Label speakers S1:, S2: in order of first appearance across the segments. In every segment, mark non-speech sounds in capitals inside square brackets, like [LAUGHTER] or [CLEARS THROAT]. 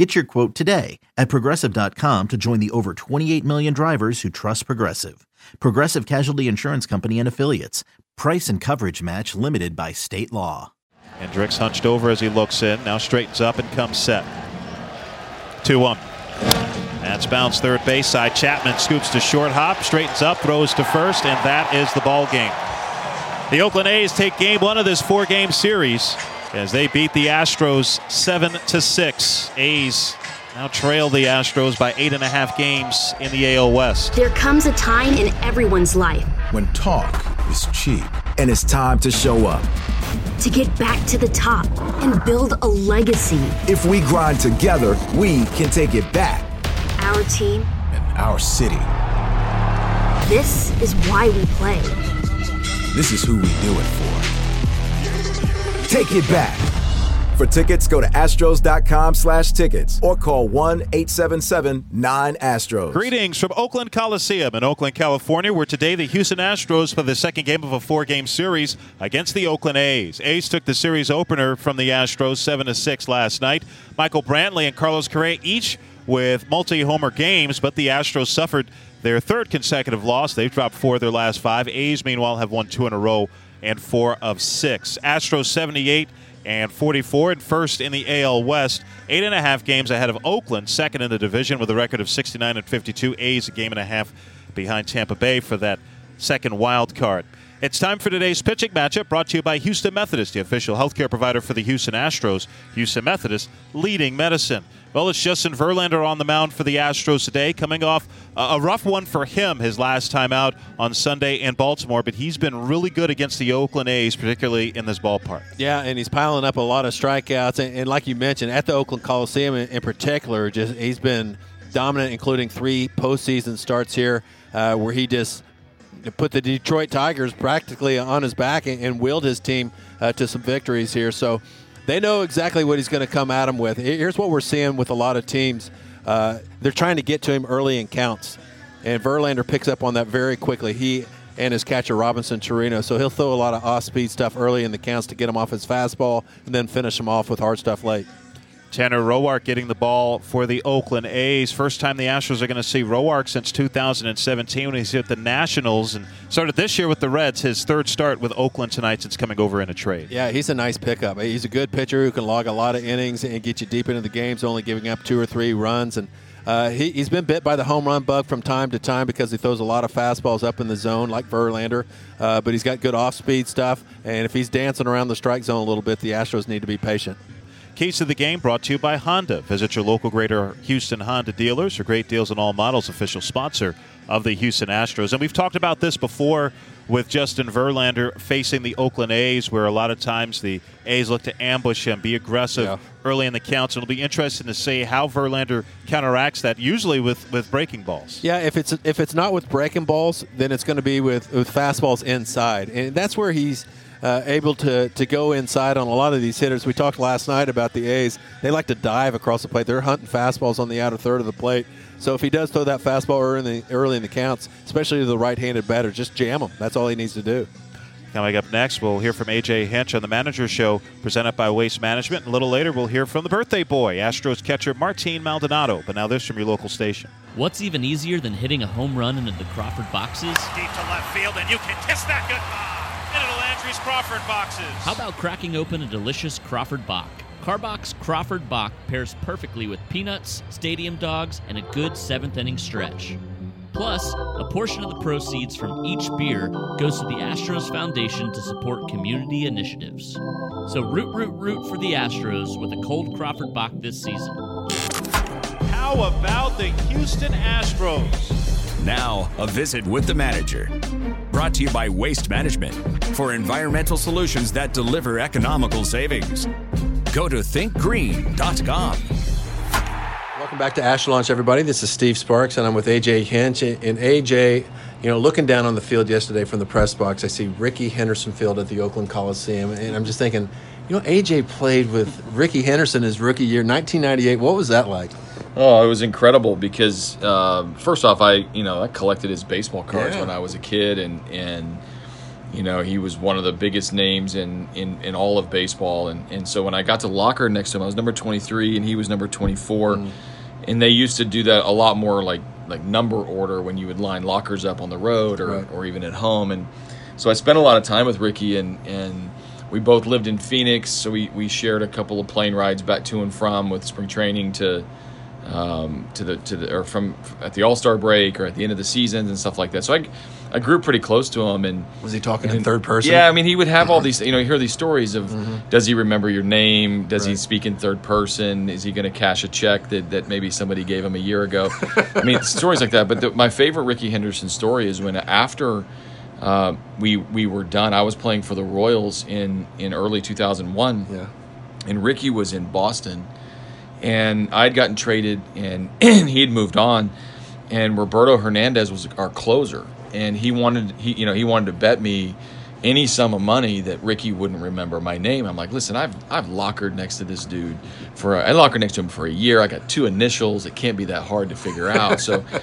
S1: Get your quote today at progressive.com to join the over 28 million drivers who trust Progressive. Progressive Casualty Insurance Company and Affiliates. Price and coverage match limited by state law.
S2: Hendriks hunched over as he looks in, now straightens up and comes set. 2 1. That's bounce third base side. Chapman scoops to short hop, straightens up, throws to first, and that is the ball game. The Oakland A's take game one of this four game series as they beat the Astros 7 to 6. A's now trail the Astros by eight and a half games in the AL West.
S3: There comes a time in everyone's life
S4: when talk is cheap and it's time to show up.
S3: To get back to the top and build a legacy.
S4: If we grind together, we can take it back.
S3: Our team
S4: and our city.
S3: This is why we play.
S4: This is who we do it for. Take it back. For tickets, go to astros.com slash tickets or call 1-877-9-ASTROS.
S2: Greetings from Oakland Coliseum in Oakland, California, where today the Houston Astros play the second game of a four-game series against the Oakland A's. A's took the series opener from the Astros 7 to 6 last night. Michael Brantley and Carlos Correa each with multi-homer games, but the Astros suffered their third consecutive loss. They've dropped four of their last five. A's, meanwhile, have won two in a row and four of six. Astros 78 and 44 and first in the AL West. Eight and a half games ahead of Oakland, second in the division with a record of 69 and 52. A's a game and a half behind Tampa Bay for that second wild card. It's time for today's pitching matchup brought to you by Houston Methodist, the official healthcare provider for the Houston Astros. Houston Methodist leading medicine. Well, it's Justin Verlander on the mound for the Astros today, coming off a rough one for him his last time out on Sunday in Baltimore, but he's been really good against the Oakland A's, particularly in this ballpark.
S5: Yeah, and he's piling up a lot of strikeouts, and, like you mentioned, at the Oakland Coliseum in, in, particular, just he's been dominant, including three postseason starts here, uh, where he just put the Detroit Tigers practically on his back and, and willed his team uh, to some victories here. So they know exactly what he's going to come at him with. Here's what we're seeing with a lot of teams. Uh, they're trying to get to him early in counts, and Verlander picks up on that very quickly. He and his catcher Robinson Chirinos, so he'll throw a lot of off-speed stuff early in the counts to get him off his fastball, and then finish him off with hard stuff late.
S2: Tanner Roark getting the ball for the Oakland A's. First time the Astros are going to see Roark since 2017 when he's hit the Nationals and started this year with the Reds. His third start with Oakland tonight since coming over in a trade.
S5: Yeah, he's a nice pickup. He's a good pitcher who can log a lot of innings and get you deep into the games, only giving up two or three runs. And uh, he, has been bit by the home run bug from time to time because he throws a lot of fastballs up in the zone, like Verlander. Uh, but he's got good off-speed stuff, and if he's dancing around the strike zone a little bit, the Astros need to be patient.
S2: Case of the game brought to you by Honda. Visit your local Greater Houston Honda dealers for great deals on all models, official sponsor of the Houston Astros. And we've talked about this before with Justin Verlander facing the Oakland A's, where a lot of times the A's look to ambush him, be aggressive yeah. early in the counts. It'll be interesting to see how Verlander counteracts that, usually with, with breaking balls.
S5: Yeah, if it's if it's not with breaking balls, then it's going to be with, with fastballs inside. And that's where he's – uh, able to, to go inside on a lot of these hitters. We talked last night about the A's. They like to dive across the plate. They're hunting fastballs on the outer third of the plate. So if he does throw that fastball early in the, early in the counts, especially to the right-handed batter, just jam him. That's all he needs to do.
S2: Coming up next, we'll hear from AJ Hinch on the Manager Show, presented by Waste Management. And a little later, we'll hear from the birthday boy, Astros catcher Martin Maldonado. But now this from your local station.
S6: What's even easier than hitting a home run into the Crawford boxes?
S7: Deep to left field, and you can kiss that goodbye. Landry's Crawford boxes.
S6: How about cracking open a delicious Crawford Bock? Karbach Crawford Bock pairs perfectly with peanuts, stadium dogs, and a good seventh inning stretch. Plus, a portion of the proceeds from each beer goes to the Astros Foundation to support community initiatives. So root, root, root for the Astros with a cold Crawford Bock this season.
S2: How about the Houston Astros?
S8: Now, a visit with the manager. Brought to you by Waste Management for environmental solutions that deliver economical savings. Go to thinkgreen.com.
S5: Welcome back to Astro Lunch, everybody. This is Steve Sparks, and I'm with AJ Hinch. And AJ, you know, looking down on the field yesterday from the press box, I see Rickey Henderson Field at the Oakland Coliseum, and I'm just thinking, you know, AJ played with Rickey Henderson his rookie year, 1998. What was that like?
S9: Oh, it was incredible because um, first off, I you know I collected his baseball cards
S5: Yeah.
S9: when I was a kid, and and you know he was one of the biggest names in in, in all of baseball, and and so when I got to locker next to him, I was number twenty three, and he was number twenty four, and they used to do that a lot more like like number order when you would line lockers up on the road or
S5: Right.
S9: or even at home, and so I spent a lot of time with Rickey, and and we both lived in Phoenix, so we we shared a couple of plane rides back to and from with spring training to um, to the to the or from at the All Star break or at the end of the seasons and stuff like that. So I I grew pretty close to him and
S5: Was he talking in
S9: and-
S5: third person?
S9: Yeah, I mean he would have all these you know you hear these stories of does he remember your name? Does he speak in third person? Is he going to cash a check that, that maybe somebody gave him a year ago? I mean [LAUGHS] stories like that. But the, my favorite Rickey Henderson story is when after. Uh, we we were done. I was playing for the Royals in in early 2001
S5: Yeah.
S9: and Rickey was in Boston, and I'd gotten traded, and [CLEARS THROAT] he'd moved on, and Roberto Hernandez was our closer, and he wanted he you know he wanted to bet me any sum of money that Rickey wouldn't remember my name. I'm like, listen, I've I've lockered next to this dude for a, I lockered next to him for a year. I got two initials. It can't be that hard to figure out. So. [LAUGHS]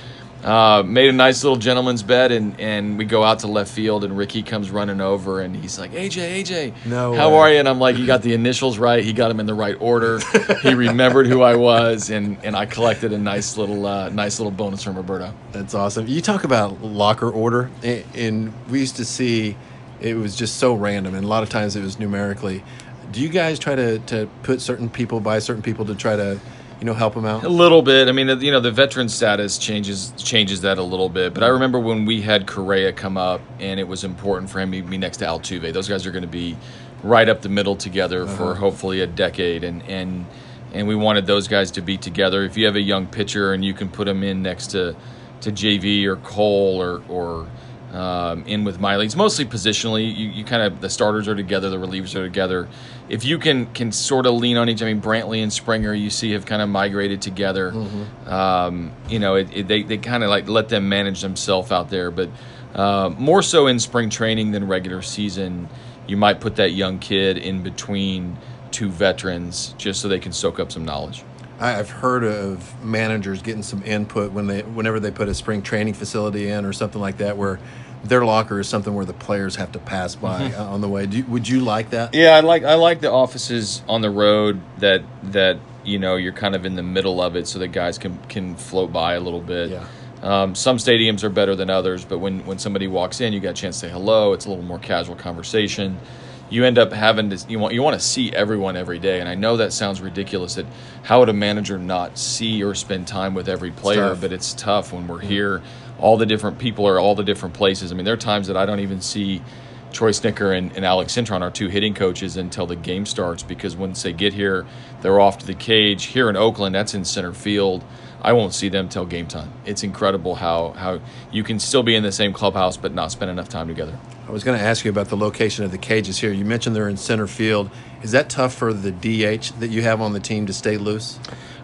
S9: Uh, made a nice little gentleman's bed, and, and we go out to left field, and Rickey comes running over, and he's like, "AJ, AJ,
S5: No
S9: how
S5: way.
S9: are you?" And I'm like, "You got the initials right. He got them in the right order. he remembered who I was, and, and I collected a nice little uh, nice little bonus from Roberto."
S5: That's awesome. You talk about locker order, a- and we used to see it was just so random, and a lot of times it was numerically. Do you guys try to, to put certain people by certain people to try to, you know, help them out?
S9: A little bit. I mean, you know, the veteran status changes changes that a little bit. But I remember when we had Correa come up, and it was important for him to be next to Altuve. Those guys are going to be right up the middle together for uh-huh. hopefully a decade, and and and we wanted those guys to be together. If you have a young pitcher and you can put them in next to to JV or Cole or or um, in with Miley. It's mostly positionally. You, you kind of the starters are together, the relievers are together. If you can can sort of lean on each. I mean, Brantley and Springer, you see, have kind of migrated together. Um, you know, it, it, they they kind of like let them manage themselves out there, but uh, more so in spring training than regular season. You might put that young kid in between two veterans just so they can soak up some knowledge.
S5: I've heard of managers getting some input when they, whenever they put a spring training facility in or something like that, where their locker is something where the players have to pass by uh, on the way. Do you, would you like that?
S9: Yeah, I like I like the offices on the road that that you know you're kind of in the middle of it, so that guys can can float by a little bit.
S5: Yeah.
S9: Um, some stadiums are better than others, but when when somebody walks in, you got a chance to say hello. It's a little more casual conversation. You end up having to you want you want to see everyone every day, and I know that sounds ridiculous. That how would a manager not see or spend time with every player?
S5: tough.
S9: But it's tough when we're here. All the different people are all the different places. I mean, there are times that I don't even see Troy Snitker and, and Alex Cintron, our two hitting coaches, until the game starts because once they get here, they're off to the cage. Here in Oakland, that's in center field. I won't see them till game time. It's incredible how, how you can still be in the same clubhouse but not spend enough time together.
S5: I was going to ask you about the location of the cages here. You mentioned they're in center field. Is that tough for the DH that you have on the team to stay loose?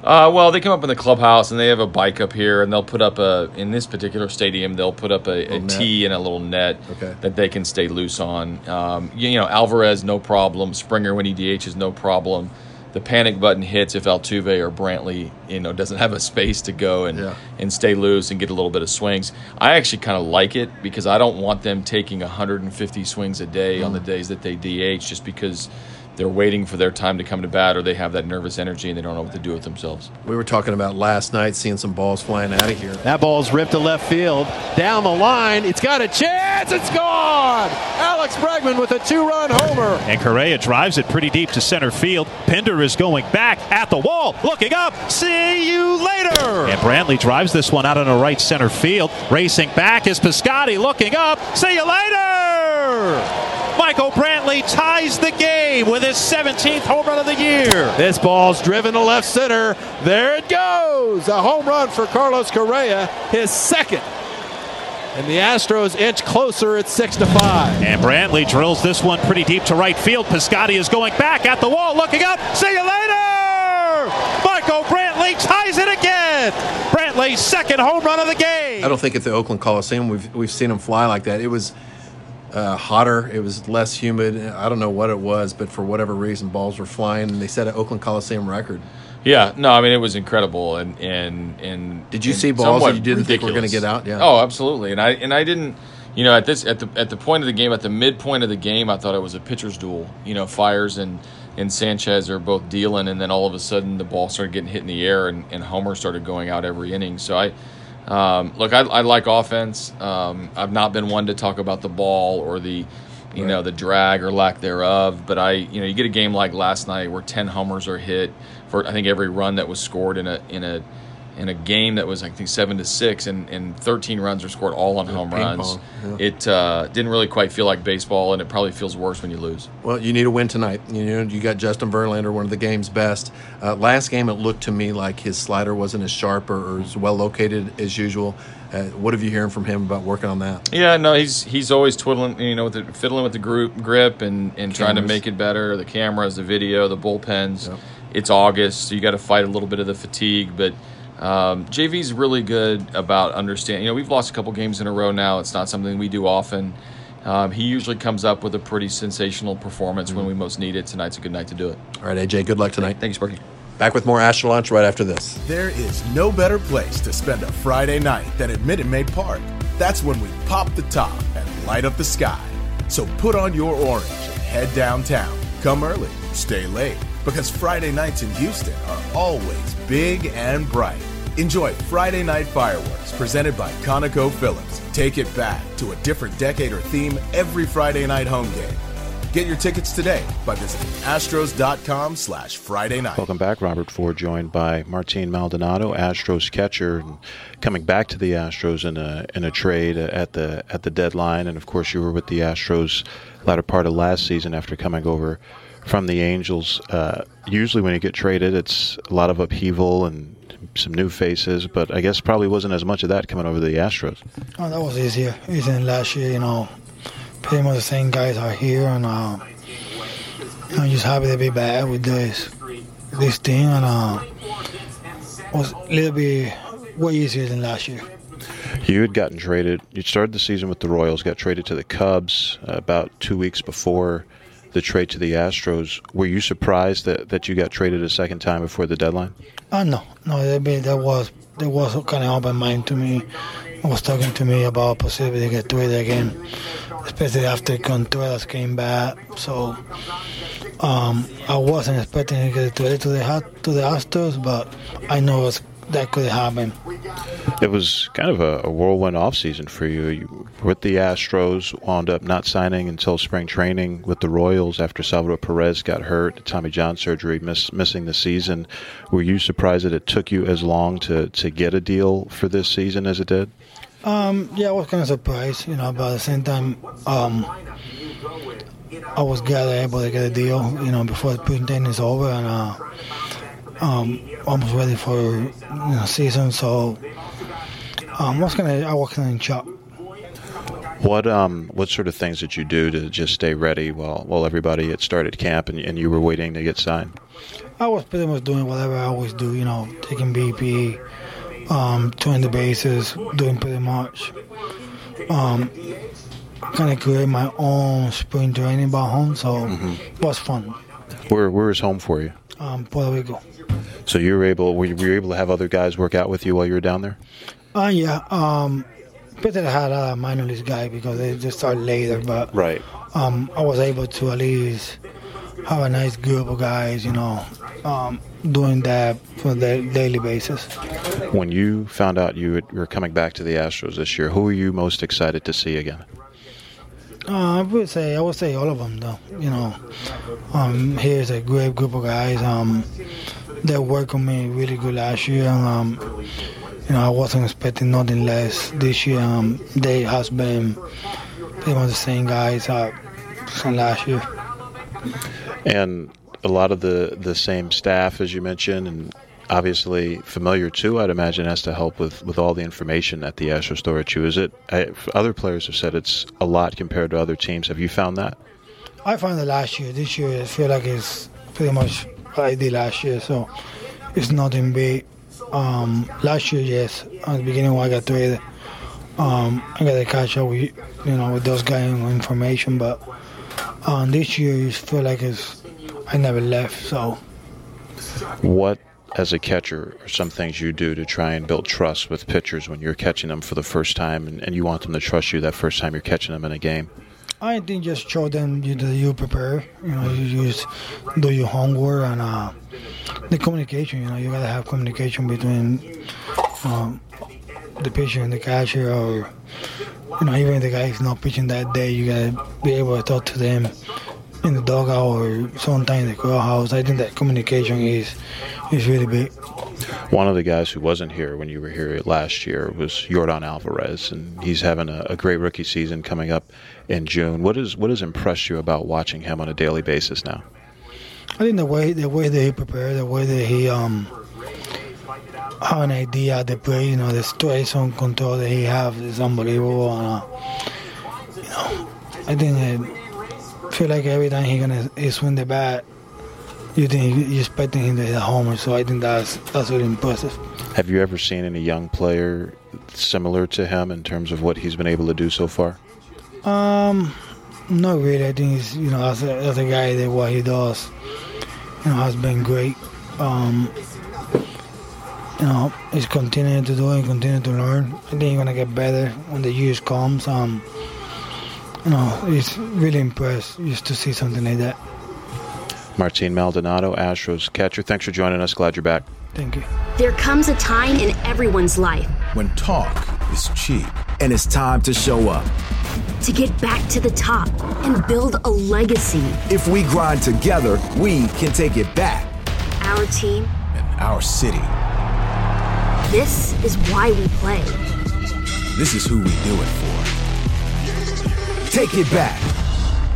S9: Uh, well, they come up in the clubhouse and they have a bike up here, and they'll put up a in this particular stadium they'll put up a, a
S5: net.
S9: tee and a little net
S5: Okay.
S9: that they can stay loose on. Um, you, you know, Alvarez no problem. Springer when he DH is no problem. The panic button hits if Altuve or Brantley you know doesn't have a space to go and
S5: Yeah.
S9: and stay loose and get a little bit of swings. I actually kind of like it because I don't want them taking 150 swings a day on the
S5: Mm.
S9: days that they DH just because. They're waiting for their time to come to bat, or they have that nervous energy and they don't know what to do with themselves.
S5: We were talking about last night seeing some balls flying out of here.
S10: That ball's ripped to left field. Down the line. It's got a chance. It's gone. Alex Bregman with a two run homer.
S2: And Correa drives it pretty deep to center field. Pinder is going back at the wall, looking up. See you later. And Brantley drives this one out into right center field. Racing back is Piscotti looking up. See you later. Michael Brantley ties the game with his 17th home run of the year.
S10: This ball's driven to left center. There it goes. A home run for Carlos Correa, his second. And the Astros inch closer at six to five.
S2: And Brantley drills this one pretty deep to right field. Piscotti is going back at the wall, looking up. See you later. Michael Brantley Brantley ties it again. Brantley's second home run of the game.
S11: I don't think at the Oakland Coliseum we've we've seen him fly like that. It was uh, hotter. It was less humid. I don't know what it was, but for whatever reason, balls were flying, and they set an Oakland Coliseum record.
S9: Yeah, no, I mean it was incredible, and and and
S11: Did you
S9: and
S11: see balls that you didn't think were gonna get out? Yeah.
S9: Oh, absolutely, and I and I didn't. You know, at this at the at the point of the game, at the midpoint of the game, I thought it was a pitcher's duel. You know, Fiers and and Sanchez are both dealing, and then all of a sudden the ball started getting hit in the air, and, and Homer started going out every inning. So I. Um, look, I, I like offense. Um, I've not been one to talk about the ball or the, you know, the drag or lack thereof. But I, you know, you get a game like last night where ten homers are hit for I think every run that was scored in a in a in a game that was I think seven to six and, and thirteen runs are scored all on home runs.
S11: yeah.
S9: It uh, didn't really quite feel like baseball, and it probably feels worse when you lose.
S11: Well, you need a win tonight. You know, you got Justin Verlander, one of the game's best. Uh, last game, it looked to me like his slider wasn't as sharp or, or as well located as usual. Uh, what have you hearing from him about working on that?
S9: Yeah, no, he's he's always twiddling, you know, with the, fiddling with the group grip and, and trying to make it better. The cameras, the video, the bullpens. It's August, so you got to fight a little bit of the fatigue. But um, JV's really good about understanding. You know, we've lost a couple games in a row now. It's not something we do often. Um, he usually comes up with a pretty sensational performance when we most need it. Tonight's a good night to do it.
S11: All right, AJ, good luck tonight.
S9: Thank you, Sparky.
S11: Back with more Astro Lunch right after this.
S12: There is no better place to spend a Friday night than at Minute Maid Park. That's when we pop the top and light up the sky. So put on your orange and head downtown. Come early, stay late, because Friday nights in Houston are always big and bright. Enjoy Friday Night Fireworks presented by Conoco Phillips. Take it back to a different decade or theme every Friday night home game. Get your tickets today by visiting astros.com slash Friday night.
S13: Welcome back. Robert Ford joined by Martin Maldonado, Astros catcher, coming back to the Astros in a in a trade at the at the deadline. And of course, you were with the Astros latter part of last season after coming over from the Angels. Uh, usually, when you get traded, it's a lot of upheaval and some new faces. But I guess probably wasn't as much of that coming over to the Astros.
S14: Oh, that was easier. Easier than last year, you know. Pretty much the same guys are here, and uh, I'm just happy to be back with this this team, and uh, was a little bit way easier than last year.
S13: You had gotten traded. You started the season with the Royals, got traded to the Cubs uh, about two weeks before the trade to the Astros. Were you surprised that, that you got traded a second time before the deadline?
S14: Uh, no, no, that, was that was kind of open mind to me. Was talking to me about possibility to get traded again, especially after Contreras came back. So um, I wasn't expecting to get traded to the to the Astros, but I know it was, that could happen.
S13: It was kind of a, a whirlwind offseason for you. you. With the Astros, wound up not signing until spring training with the Royals after Salvador Perez got hurt, Tommy John surgery, miss, missing the season. Were you surprised that it took you as long to, to get a deal for this season as it did?
S14: Um, yeah, I was kind of surprised, you know, but at the same time, um, I was glad I was able to get a deal, you know, before the spring training is over, and uh, um, almost ready for you know, season. So um, I was kind of I of in shock.
S13: What um what sort of things did you do to just stay ready while while everybody had started camp and, and you were waiting to get signed?
S14: I was pretty much doing whatever I always do, you know, taking BP, um, turning the bases, doing pretty much. Um, kind of create my own spring training back home, so it was fun.
S13: Where where is home for you?
S14: Um, Puerto Rico.
S13: So you were able were you, were you able to have other guys work out with you while you were down there?
S14: Uh, yeah, um, I had a minor league guys because they just start later, but
S13: Right.
S14: um, I was able to at least have a nice group of guys, you know, um, doing that for the daily basis.
S13: When you found out you were coming back to the Astros this year, who are you most excited to see again?
S14: Uh, I would say I would say all of them though. You know, um, here's a great group of guys. Um, they worked on me really good last year. And, um, you know, I wasn't expecting nothing less this year. Um, they has been pretty much the same guys uh, from last year.
S13: And a lot of the the same staff as you mentioned, and obviously familiar too. I'd imagine has to help with with all the information at the Astro store at you. Is it? I, other players have said it's a lot compared to other teams. Have you found that?
S14: I found it last year. This year, I feel like it's pretty much I did last year. So it's nothing big. Um, last year, yes, at the beginning when I got traded, um, I got to catch up with you know with those guys information, but um, this year you feel like it's I never left. So,
S13: what as a catcher are some things you do to try and build trust with pitchers when you're catching them for the first time and, and you want them to trust you that first time you're catching them in a game?
S14: I think just show them you, that you prepare. You know, you just do your homework and uh, the communication. You know, you gotta have communication between um, the pitcher and the catcher, or you know, even if the guy is not pitching that day, you gotta be able to talk to them in the dugout or sometimes in the clubhouse. I think that communication is is really big.
S13: One of the guys who wasn't here when you were here last year was Yordan Alvarez, and he's having a, a great rookie season coming up in June. What is what has impressed you about watching him on a daily basis now?
S14: I think the way the way that he prepared, the way that he um have an idea of the play, you know, the situation control that he have is unbelievable. And, uh, you know, I think I feel like every time he gonna he swing the bat, you think you expecting him to hit a homer. So I think that's that's really impressive.
S13: Have you ever seen any young player similar to him in terms of what he's been able to do so far?
S14: Um, not really. I think he's you know as a, as a guy that what he does, you know, has been great. Um, you know, he's continuing to do it, continuing to learn. I think he's gonna get better when the years comes. Um, you know, he's really impressed just to see something like that.
S13: Martin Maldonado, Astros catcher. Thanks for joining us. Glad you're back.
S14: Thank you.
S3: There comes a time in everyone's life
S12: when talk is cheap
S4: and it's time to show up.
S3: To get back to the top and build a legacy.
S4: If we grind together, we can take it back.
S3: Our team
S12: and our city.
S3: This is why we play.
S12: This is who we do it for.
S4: Take it back.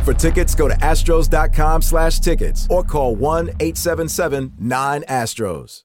S4: For tickets, go to astros.com slash tickets or call 1-877-9-ASTROS.